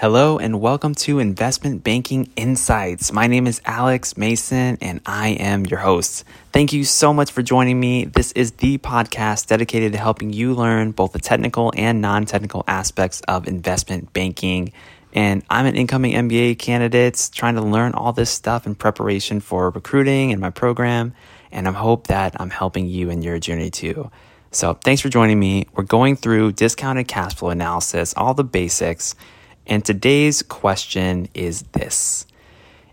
Hello and welcome to Investment Banking Insights. My name is Alex Mason and I am your host. Thank you so much for joining me. This is the podcast dedicated to helping you learn both the technical and non technical aspects of investment banking. And I'm an incoming MBA candidate trying to learn all this stuff in preparation for recruiting and my program. And I hope that I'm helping you in your journey too. So thanks for joining me. We're going through discounted cash flow analysis, all the basics. And today's question is this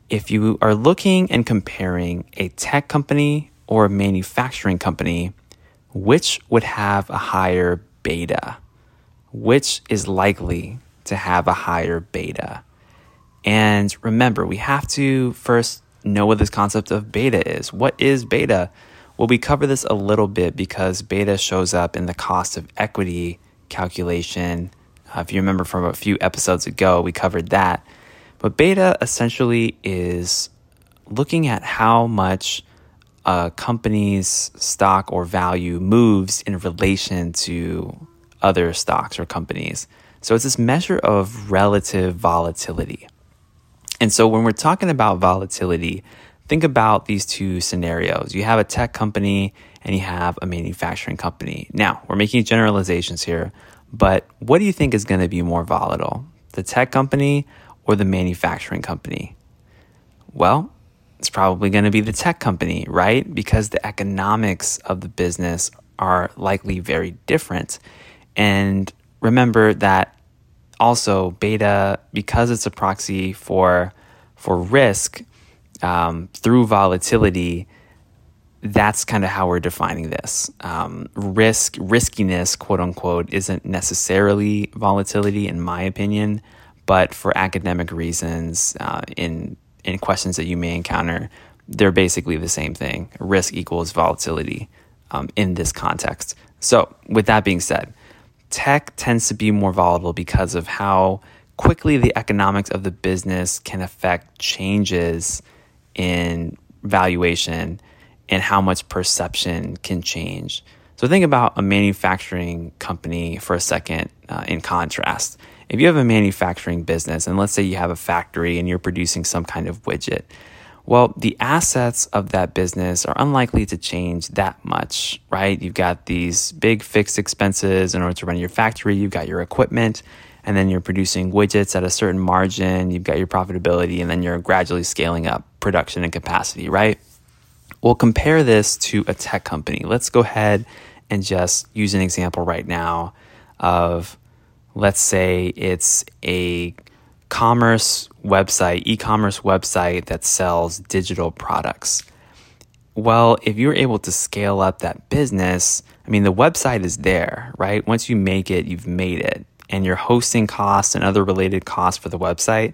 If you are looking and comparing a tech company or a manufacturing company, which would have a higher beta? Which is likely to have a higher beta? And remember, we have to first know what this concept of beta is. What is beta? Well, we cover this a little bit because beta shows up in the cost of equity calculation uh, if you remember from a few episodes ago, we covered that. But beta essentially is looking at how much a company's stock or value moves in relation to other stocks or companies. So it's this measure of relative volatility. And so when we're talking about volatility, think about these two scenarios. You have a tech company and you have a manufacturing company. Now, we're making generalizations here, but what do you think is going to be more volatile, the tech company or the manufacturing company? Well, it's probably going to be the tech company, right? Because the economics of the business are likely very different. And remember that also beta, because it's a proxy for for risk um, through volatility, that's kind of how we're defining this. Um, risk, riskiness, quote unquote, isn't necessarily volatility, in my opinion, but for academic reasons, uh, in in questions that you may encounter, they're basically the same thing. Risk equals volatility um, in this context. So, with that being said, tech tends to be more volatile because of how quickly the economics of the business can affect changes in valuation and how much perception can change. So think about a manufacturing company for a second uh, in contrast. If you have a manufacturing business, and let's say you have a factory and you're producing some kind of widget, well, the assets of that business are unlikely to change that much, right? You've got these big fixed expenses in order to run your factory, you've got your equipment, and then you're producing widgets at a certain margin, you've got your profitability, and then you're gradually scaling up production and capacity, right? We'll compare this to a tech company. Let's go ahead and just use an example right now of, let's say it's a commerce website, e commerce website that sells digital products. Well, if you're able to scale up that business, I mean, the website is there, right? Once you make it, you've made it. And your hosting costs and other related costs for the website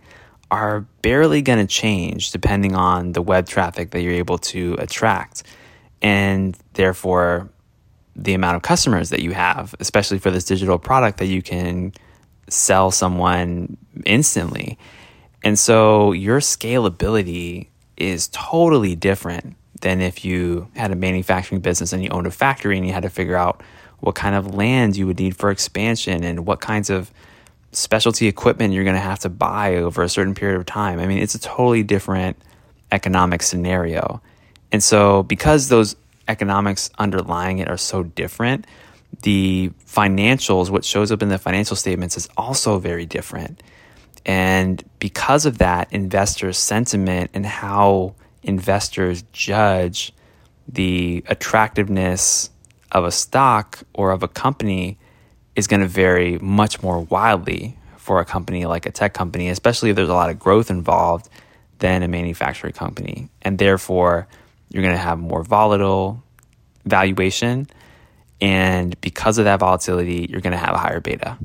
are barely going to change depending on the web traffic that you're able to attract. And therefore, the amount of customers that you have, especially for this digital product that you can sell someone instantly. And so your scalability is totally different than if you had a manufacturing business and you owned a factory and you had to figure out what kind of land you would need for expansion and what kinds of specialty equipment you're going to have to buy over a certain period of time. I mean, it's a totally different economic scenario. And so, because those economics underlying it are so different, the financials, what shows up in the financial statements, is also very different. And because of that, investor sentiment and how investors judge the attractiveness of a stock or of a company is going to vary much more wildly for a company like a tech company, especially if there's a lot of growth involved than a manufacturing company. And therefore, you're going to have more volatile valuation. And because of that volatility, you're going to have a higher beta.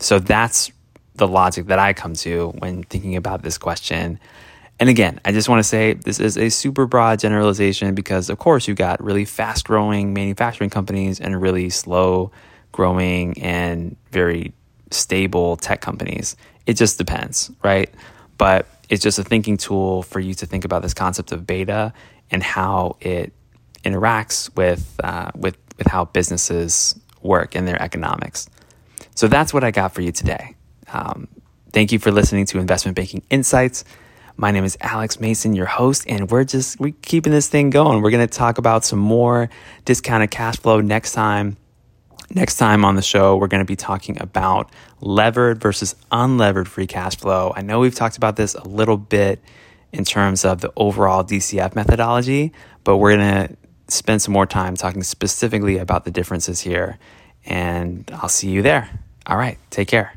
So that's the logic that I come to when thinking about this question. And again, I just want to say this is a super broad generalization because, of course, you've got really fast growing manufacturing companies and really slow growing and very stable tech companies. It just depends, right? But it's just a thinking tool for you to think about this concept of beta and how it interacts with uh, with with how businesses work and their economics. So that's what I got for you today. Um, Thank you for listening to Investment Banking Insights. My name is Alex Mason, your host, and we're just we keeping this thing going. We're going to talk about some more discounted cash flow next time. Next time on the show, we're going to be talking about levered versus unlevered free cash flow. I know we've talked about this a little bit in terms of the overall DCF methodology, but we're going to spend some more time talking specifically about the differences here. And I'll see you there. All right, take care.